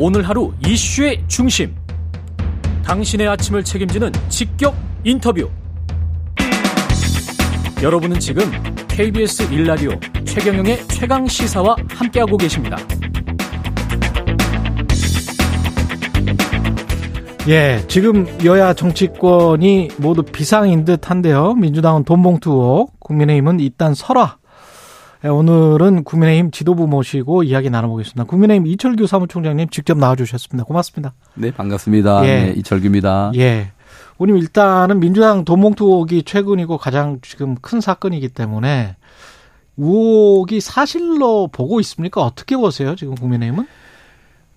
오늘 하루 이슈의 중심. 당신의 아침을 책임지는 직격 인터뷰. 여러분은 지금 KBS 1라디오 최경영의 최강 시사와 함께하고 계십니다. 예, 지금 여야 정치권이 모두 비상인 듯 한데요. 민주당은 돈봉투 옥, 국민의힘은 일단 설화. 예, 오늘은 국민의힘 지도부 모시고 이야기 나눠보겠습니다. 국민의힘 이철규 사무총장님 직접 나와주셨습니다. 고맙습니다. 네, 반갑습니다. 예. 네, 이철규입니다. 예. 오님 일단은 민주당 돈봉투 옥이 최근이고 가장 지금 큰 사건이기 때문에 우혹이 사실로 보고 있습니까? 어떻게 보세요? 지금 국민의힘은?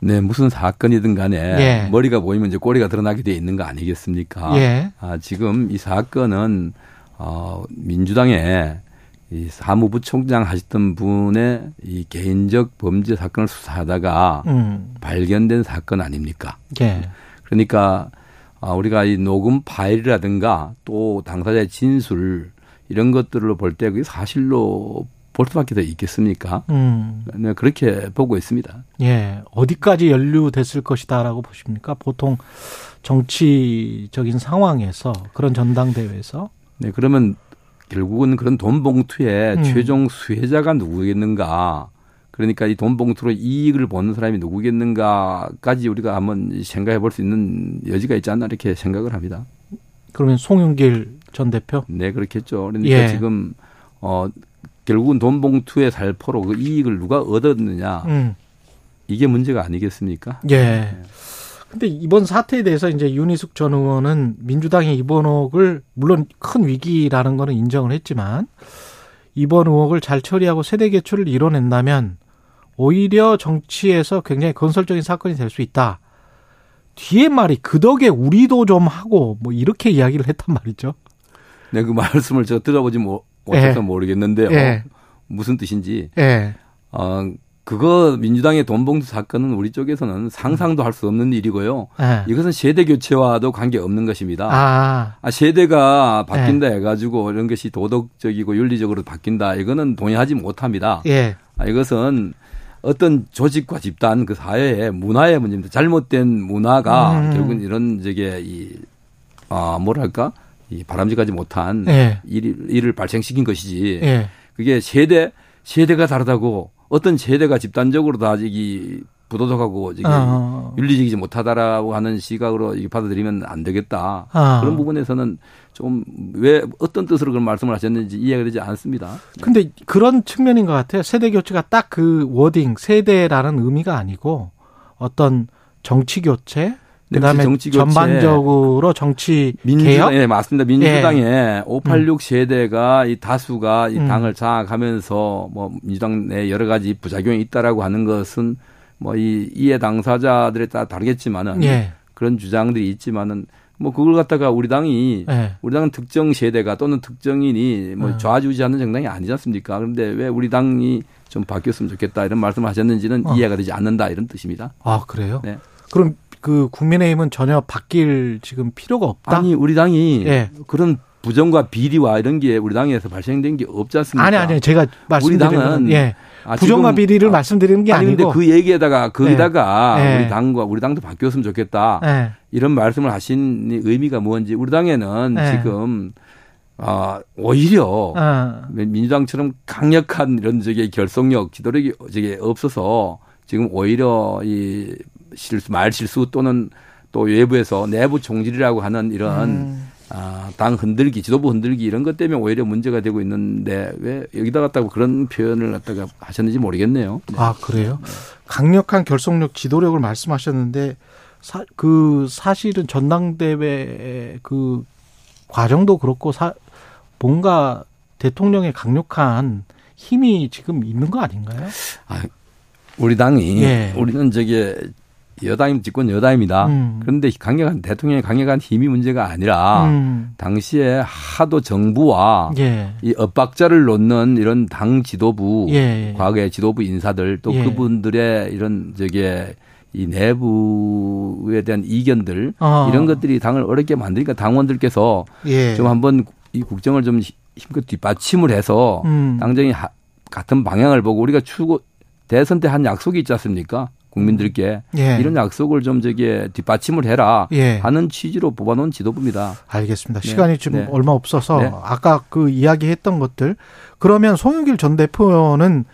네, 무슨 사건이든 간에 예. 머리가 보이면 이제 꼬리가 드러나게 돼 있는 거 아니겠습니까? 예. 아, 지금 이 사건은 어, 민주당의 이 사무부 총장 하셨던 분의 이 개인적 범죄 사건을 수사하다가 음. 발견된 사건 아닙니까? 예. 그러니까 아, 우리가 이 녹음 파일이라든가 또 당사자의 진술 이런 것들을 볼때 그게 사실로 볼 수밖에 더 있겠습니까? 음. 네, 그렇게 보고 있습니다. 예. 어디까지 연루됐을 것이다라고 보십니까? 보통 정치적인 상황에서 그런 전당대회에서. 네, 그러면 결국은 그런 돈 봉투의 음. 최종 수혜자가 누구겠는가? 그러니까 이 돈 봉투로 이익을 보는 사람이 누구겠는가까지 우리가 한번 생각해 볼 수 있는 여지가 있지 않나 이렇게 생각을 합니다. 그러면 송영길 전 대표? 네, 그렇겠죠. 그러니까 예. 지금 어 결국은 돈 봉투의 살포로 그 이익을 누가 얻었느냐 음. 이게 문제가 아니겠습니까? 예. 근데 이번 사태에 대해서 이제 윤희숙 전 의원은 민주당의 이번 의혹을 물론 큰 위기라는 거는 인정을 했지만 이번 의혹을 잘 처리하고 세대 개출을 이뤄낸다면 오히려 정치에서 굉장히 건설적인 사건이 될 수 있다. 뒤에 말이 그 덕에 우리도 좀 하고 뭐 이렇게 이야기를 했단 말이죠. 네, 그 말씀을 제가 들어보지 뭐 어째서 예. 모르겠는데요. 예. 무슨 뜻인지. 예. 어, 그거 민주당의 돈봉투 사건은 우리 쪽에서는 상상도 할 수 없는 일이고요. 예. 이것은 세대 교체와도 관계 없는 것입니다. 아. 아 세대가 바뀐다 예. 해가지고 이런 것이 도덕적이고 윤리적으로 바뀐다 이거는 동의하지 못합니다. 예. 아, 이것은 어떤 조직과 집단 그 사회의 문화의 문제입니다. 잘못된 문화가 음. 결국은 이런 저게 이 아, 뭐랄까 이 바람직하지 못한 예. 일, 일을 발생시킨 것이지. 예. 그게 세대 세대가 다르다고 어떤 세대가 집단적으로 다 저기 부도덕하고 저기 어. 윤리적이지 못하다라고 하는 시각으로 받아들이면 안 되겠다. 어. 그런 부분에서는 좀 왜 어떤 뜻으로 그런 말씀을 하셨는지 이해가 되지 않습니다. 근데 그런 측면인 것 같아요. 세대 교체가 딱 그 워딩 세대라는 의미가 아니고 어떤 정치 교체 그다음에 정치 전반적으로 정치 민주당, 개혁? 예, 맞습니다. 민주당의 예. 586 음. 세대가 이 다수가 이 음. 당을 장악하면서 뭐 민주당 내 여러 가지 부작용이 있다라고 하는 것은 뭐 이 이해 당사자들에 따라 다르겠지만은 예. 그런 주장들이 있지만은 뭐 그걸 갖다가 우리 당이 예. 우리 당은 특정 세대가 또는 특정인이 뭐 예. 좌지우지하는 정당이 아니지 않습니까? 그런데 왜 우리 당이 좀 바뀌었으면 좋겠다 이런 말씀을 하셨는지는 어. 이해가 되지 않는다 이런 뜻입니다. 아 그래요? 네. 그럼 그 국민의힘은 전혀 바뀔 지금 필요가 없다. 아니 우리 당이 예. 그런 부정과 비리와 이런 게 우리 당에서 발생된 게 없지 않습니까? 아니 아니 제가 말씀드리는 우리 당은 예. 아, 부정과 비리를 아, 말씀드리는 게 아니, 아니고 그 얘기에다가 거기다가 예. 우리 당과 우리 당도 바뀌었으면 좋겠다 예. 이런 말씀을 하신 의미가 뭔지 우리 당에는 예. 지금 아 오히려 어. 민주당처럼 강력한 이런 저기 결속력 지도력이 저게 없어서 지금 오히려 이 실수, 말 실수 또는 또 외부에서 내부 총질이라고 하는 이런 음. 아, 당 흔들기, 지도부 흔들기 이런 것 때문에 오히려 문제가 되고 있는데 왜 여기다 갖다가 그런 표현을 갖다가 하셨는지 모르겠네요. 네. 아, 그래요? 네. 강력한 결속력, 지도력을 말씀하셨는데 사, 그 사실은 전당대회 그 과정도 그렇고 사, 뭔가 대통령의 강력한 힘이 지금 있는 거 아닌가요? 아, 우리 당이 예. 우리는 저게 여당이 집권 여당입니다. 음. 그런데 강력한 대통령의 강력한 힘이 문제가 아니라 음. 당시에 하도 정부와 예. 이 엇박자를 놓는 이런 당 지도부, 예. 과거의 지도부 인사들 또 예. 그분들의 이런 저게 이 내부에 대한 이견들 어. 이런 것들이 당을 어렵게 만드니까 당원들께서 예. 좀 한번 이 국정을 좀 힘껏 뒷받침을 해서 음. 당정이 같은 방향을 보고 우리가 추구 대선 때 한 약속이 있지 않습니까? 국민들께 예. 이런 약속을 좀 저기 뒷받침을 해라 예. 하는 취지로 뽑아놓은 지도부입니다. 알겠습니다. 네. 시간이 지금 네. 얼마 없어서 네. 아까 그 이야기했던 것들 그러면 송영길 전 대표는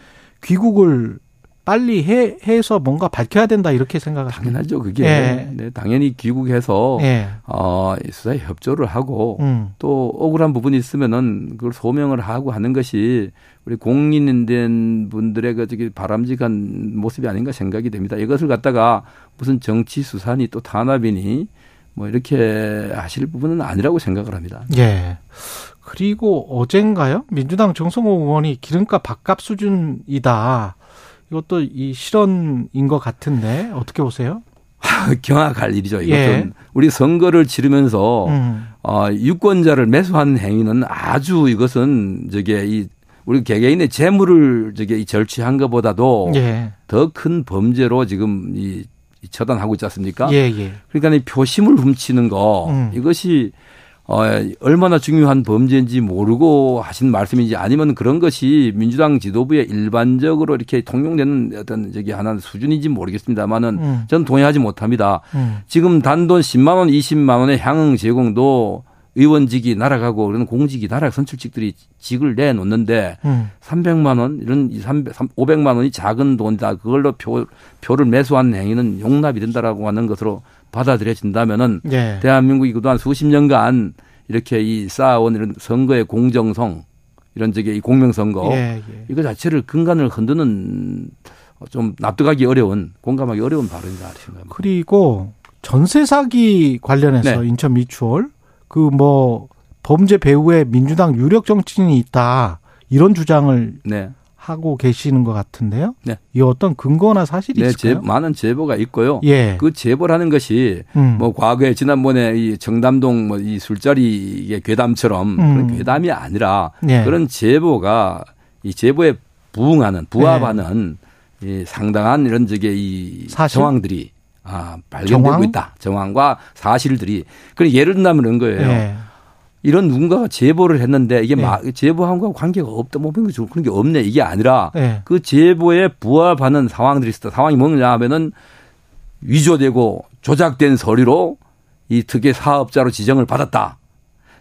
귀국을 빨리 해, 해서 뭔가 밝혀야 된다 이렇게 생각하십니까? 당연하죠. 그게 예. 네, 당연히 귀국해서 예. 어, 수사에 협조를 하고 음. 또 억울한 부분이 있으면은 그걸 소명을 하고 하는 것이 우리 공인된 분들의 그 저기 바람직한 모습이 아닌가 생각이 됩니다. 이것을 갖다가 무슨 정치 수사니 또 탄압이니 뭐 이렇게 하실 부분은 아니라고 생각을 합니다. 예. 그리고 어젠가요? 민주당 정성호 의원이 기름값 밥값 수준이다. 이것도 이 실언인 것 같은데 어떻게 보세요? 경악할 일이죠. 이것은 예. 우리 선거를 치르면서 음. 어, 유권자를 매수하는 행위는 아주 이것은 저게 이 우리 개개인의 재물을 저게 절취한 것보다도 예. 더큰 범죄로 지금 이 처단하고 있지 않습니까? 예, 예. 그러니까 이 표심을 훔치는 거 음. 이것이 어, 얼마나 중요한 범죄인지 모르고 하신 말씀인지 아니면 그런 것이 민주당 지도부에 일반적으로 이렇게 통용되는 어떤 저기 하나 수준인지 모르겠습니다만은 음. 저는 동의하지 못합니다. 음. 지금 단돈 10만 원, 20만 원의 향응 제공도 의원직이 날아가고 그런 공직이 날아 선출직들이 직을 내놓는데 음. 300만 원 이런 300, 500만 원이 작은 돈이다. 그걸로 표, 표를 매수한 행위는 용납이 된다라고 하는 것으로 받아들여진다면은 예. 대한민국이 그동안 수십 년간 이렇게 이 쌓아온 이런 선거의 공정성 이런 저기 이 공명선거 예, 예. 이거 자체를 근간을 흔드는 좀 납득하기 어려운 공감하기 어려운 발언이다 생각합니다. 그리고 전세 사기 관련해서 네. 인천 미추홀 그 뭐 범죄 배후에 민주당 유력 정치인이 있다 이런 주장을 네. 하고 계시는 것 같은데요. 네. 이 어떤 근거나 사실이 네, 있을까요? 제, 많은 제보가 있고요. 예. 그 제보라는 것이 음. 뭐 과거에 지난번에 이 정담동 뭐 이 술자리의 괴담처럼 음. 그런 괴담이 아니라 예. 그런 제보가 이 제보에 부응하는 부합하는 예. 이 상당한 이런 적의 이 사실? 정황들이 아, 발견되고 정황? 있다. 정황과 사실들이. 그럼 예를 들면 그런 거예요. 예. 이런 누군가가 제보를 했는데 이게 네. 막 제보한 거와 관계가 없다. 뭐 그런 게 없네. 이게 아니라 네. 그 제보에 부합하는 상황들이 있었다. 상황이 뭐냐 하면은 위조되고 조작된 서류로 이 특혜 사업자로 지정을 받았다.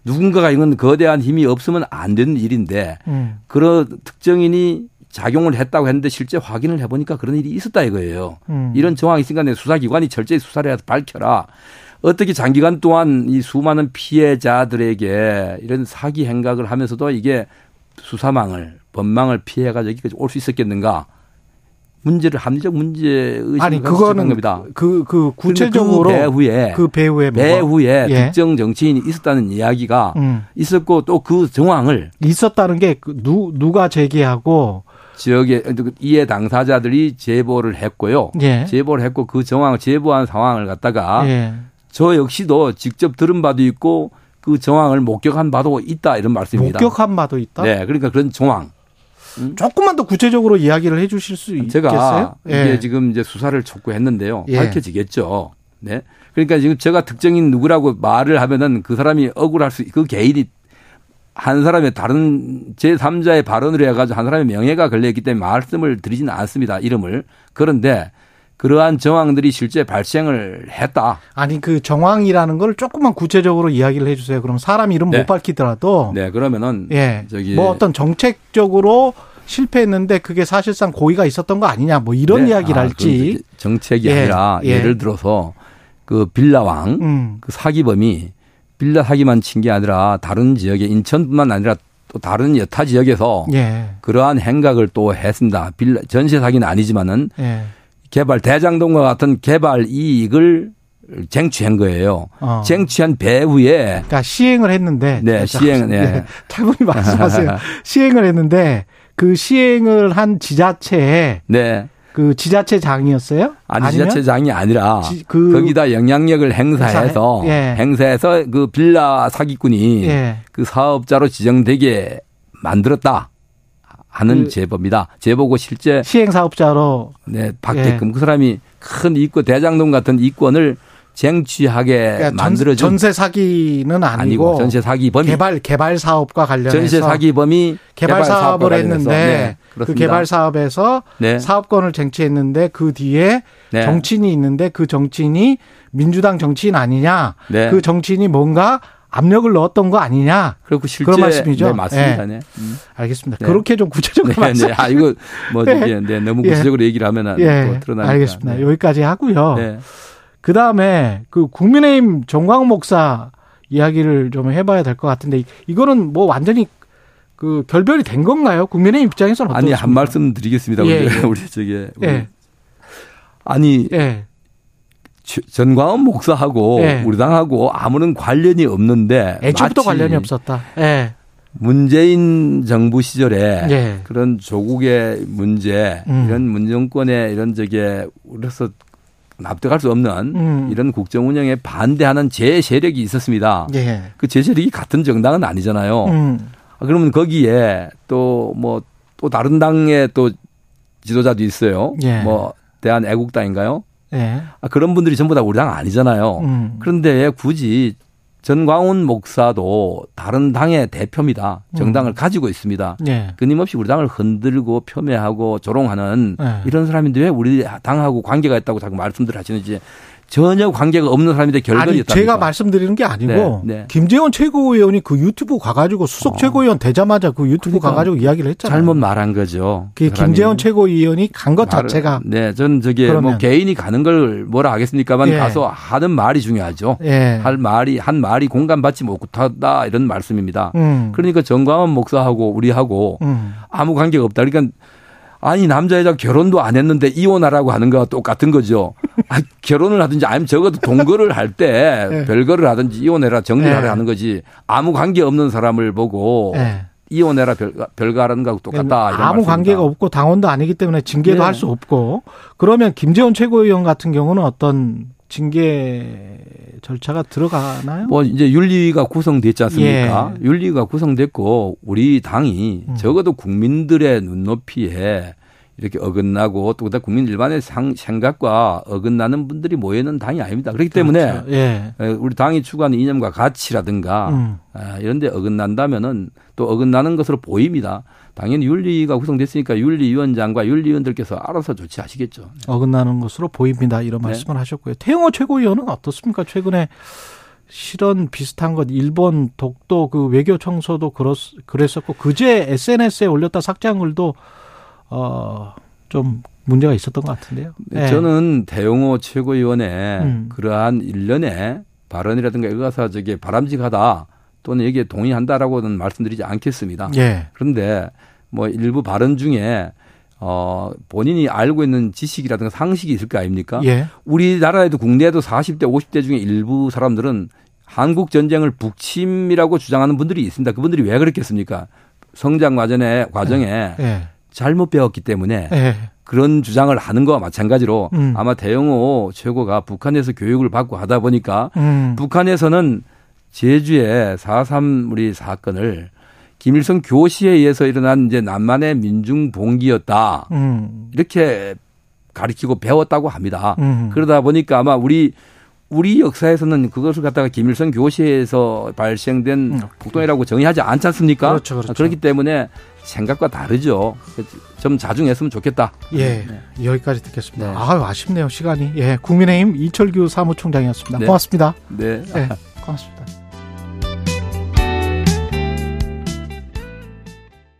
누군가가 이건 거대한 힘이 없으면 안 되는 일인데 음. 그런 특정인이 작용을 했다고 했는데 실제 확인을 해보니까 그런 일이 있었다 이거예요. 음. 이런 정황이 있으니까 수사기관이 철저히 수사를 해서 밝혀라. 어떻게 장기간 동안 이 수많은 피해자들에게 이런 사기 행각을 하면서도 이게 수사망을 법망을 피해가지고 여기까지 올 수 있었겠는가? 문제를 합리적 문제 의식을 아니 그거는 겁니다. 그, 그 구체적으로 그 배후에 그 배후에 배후에 예. 특정 정치인이 있었다는 이야기가 음. 있었고 또 그 정황을 있었다는 게그 누, 누가 제기하고 지역의 이해 당사자들이 제보를 했고요. 예. 제보를 했고 그 정황을 제보한 상황을 갖다가 예. 저 역시도 직접 들은 바도 있고 그 정황을 목격한 바도 있다 이런 말씀입니다. 목격한 바도 있다. 네, 그러니까 그런 정황. 음? 조금만 더 구체적으로 이야기를 해주실 수 있겠어요? 제가 이게 예. 지금 이제 수사를 촉구했는데요. 예. 밝혀지겠죠. 네. 그러니까 지금 제가 특정인 누구라고 말을 하면은 그 사람이 억울할 수, 그 개인이 한 사람의 다른 제3자의 발언을 해가지고 한 사람의 명예가 걸려있기 때문에 말씀을 드리지는 않습니다. 이름을. 그런데 그러한 정황들이 실제 발생을 했다. 아니 그 정황이라는 걸 조금만 구체적으로 이야기를 해주세요. 그럼 사람 이름 네. 못 밝히더라도 네 그러면은 예 저기 뭐 어떤 정책적으로 실패했는데 그게 사실상 고의가 있었던 거 아니냐 뭐 이런 네. 이야기를 아, 할지 정책이 예. 아니라 예. 를 들어서 그 빌라왕 음. 그 사기범이 빌라 사기만 친 게 아니라 다른 지역에 인천뿐만 아니라 또 다른 여타 지역에서 예. 그러한 행각을 또 했습니다. 빌라 전세 사기는 아니지만은 예. 개발 대장동과 같은 개발 이익을 쟁취한 거예요. 어. 쟁취한 배후에 그러니까 시행을 했는데 네, 시행 네. 네. 차분히 말씀하세요. 시행을 했는데 그 시행을 한 지자체에 네. 그 지자체장이었어요? 아니 지자체장이 아니라 지, 그 거기다 영향력을 행사해서 예. 행사해서 그 빌라 사기꾼이 예. 그 사업자로 지정되게 만들었다. 하는 그 제보입니다. 제보고 실제 시행 사업자로 네 받게끔 예. 그 사람이 큰 이권 대장동 같은 이권을 쟁취하게 그러니까 만들어준 전세 사기는 아니고, 아니고, 전세 사기 범위 개발 개발 사업과 관련해서 전세 사기 범위 개발, 개발 사업을 했는데 네. 그 그렇습니다. 그 개발 사업에서 네. 사업권을 쟁취했는데 그 뒤에 네. 정치인이 있는데 그 정치인이 민주당 정치인 아니냐? 네. 그 정치인이 뭔가 압력을 넣었던 거 아니냐? 그리고 실제 그런 말씀이죠. 네, 맞습니다. 네. 음. 알겠습니다. 네. 그렇게 좀 구체적으로 네, 말씀. 네. 아 이거 뭐 네. 네. 너무 구체적으로 예. 얘기를 하면은 예. 드러나니까. 알겠습니다. 네. 여기까지 하고요. 네. 그 다음에 그 국민의힘 정광 목사 이야기를 좀 해봐야 될 것 같은데 이거는 뭐 완전히 그 결별이 된 건가요? 국민의힘 입장에서는? 아니 한 말씀 드리겠습니다. 예. 우리, 예. 우리 저기 우리. 예. 아니 예. 전광훈 목사하고 예. 우리 당하고 아무런 관련이 없는데 애초부터 관련이 없었다. 예. 문재인 정부 시절에 예. 그런 조국의 문제, 음. 이런 문정권의 이런 저게 우리로서 납득할 수 없는 음. 이런 국정 운영에 반대하는 제 세력이 있었습니다. 예. 그제 세력이 같은 정당은 아니잖아요. 음. 아, 그러면 거기에 또 뭐또 뭐, 다른 당의 또 지도자도 있어요. 예. 뭐 대한 애국당인가요? 예. 아, 그런 분들이 전부 다 우리 당 아니잖아요. 음. 그런데 굳이 전광훈 목사도 다른 당의 대표입니다. 정당을 음. 가지고 있습니다. 예. 끊임없이 우리 당을 흔들고 폄훼하고 조롱하는 예. 이런 사람인데 왜 우리 당하고 관계가 있다고 자꾸 말씀들 하시는지 전혀 관계가 없는 사람인데 결론이었다. 제가 말씀드리는 게 아니고 네, 네. 김재원 최고위원이 그 유튜브 가가지고 수석 어. 최고위원 되자마자 그 유튜브 그러니까 가가지고 이야기를 했잖아요. 잘못 말한 거죠. 그 김재원 최고위원이 간 것 자체가. 네, 저는 저게 뭐 그러면. 뭐 개인이 가는 걸 뭐라 하겠습니까만 예. 가서 하는 말이 중요하죠. 예. 할 말이 한 말이 공감받지 못하다 이런 말씀입니다. 음. 그러니까 정광원 목사하고 우리하고 음. 아무 관계가 없다. 그러니까 아니 남자 여자 결혼도 안 했는데 이혼하라고 하는 거와 똑같은 거죠. 아, 결혼을 하든지 아니면 적어도 동거를 할때 네. 별거를 하든지 이혼해라 정리하라 네. 하는 거지 아무 관계 없는 사람을 보고 네. 이혼해라 별, 별거하는 거하고 똑같다. 아무 말씀입니다. 관계가 없고 당원도 아니기 때문에 징계도 네. 할수 없고 그러면 김재원 최고위원 같은 경우는 어떤 징계 절차가 들어가나요? 뭐 이제 윤리가 구성됐지 않습니까? 예. 윤리가 구성됐고 우리 당이 음. 적어도 국민들의 눈높이에 이렇게 어긋나고 또 그다음 국민 일반의 상, 생각과 어긋나는 분들이 모여 있는 당이 아닙니다. 그렇기 때문에 그렇죠. 예. 우리 당이 추구하는 이념과 가치라든가 음. 아, 이런 데 어긋난다면은 또 어긋나는 것으로 보입니다. 당연히 윤리가 구성됐으니까 윤리위원장과 윤리위원들께서 알아서 조치하시겠죠. 네. 어긋나는 것으로 보입니다. 이런 네. 말씀을 하셨고요. 태영호 최고위원은 어떻습니까? 최근에 실언 비슷한 것 일본 독도 그 외교 청소도 그렇, 그랬었고 그제 SNS에 올렸다 삭제한 글도 어 좀 문제가 있었던 것 같은데요. 네. 저는 태영호 최고위원의 음. 그러한 일련의 발언이라든가 저게 바람직하다 또는 여기에 동의한다라고는 말씀드리지 않겠습니다. 예. 그런데 뭐 일부 발언 중에 어, 본인이 알고 있는 지식이라든가 상식이 있을 거 아닙니까? 예. 우리나라에도 국내에도 40대, 50대 중에 일부 사람들은 한국 전쟁을 북침이라고 주장하는 분들이 있습니다. 그분들이 왜 그렇겠습니까? 성장 과정에 과정에 예. 예. 잘못 배웠기 때문에 예. 그런 주장을 하는 거와 마찬가지로 음. 아마 대영호 최고가 북한에서 교육을 받고 하다 보니까 음. 북한에서는 제주의 4.3 우리 사건을 김일성 교시에 의해서 일어난 이제 남만의 민중 봉기였다. 음. 이렇게 가르치고 배웠다고 합니다. 음. 그러다 보니까 아마 우리 우리 역사에서는 그것을 갖다가 김일성 교시에서 발생된 음. 폭동이라고 정의하지 않지 않습니까? 그렇죠, 그렇죠. 그렇기 때문에 생각과 다르죠. 좀 자중했으면 좋겠다. 예, 네. 여기까지 듣겠습니다. 네. 아 아쉽네요 시간이. 예, 국민의힘 이철규 사무총장이었습니다. 네. 고맙습니다. 네, 네 고맙습니다.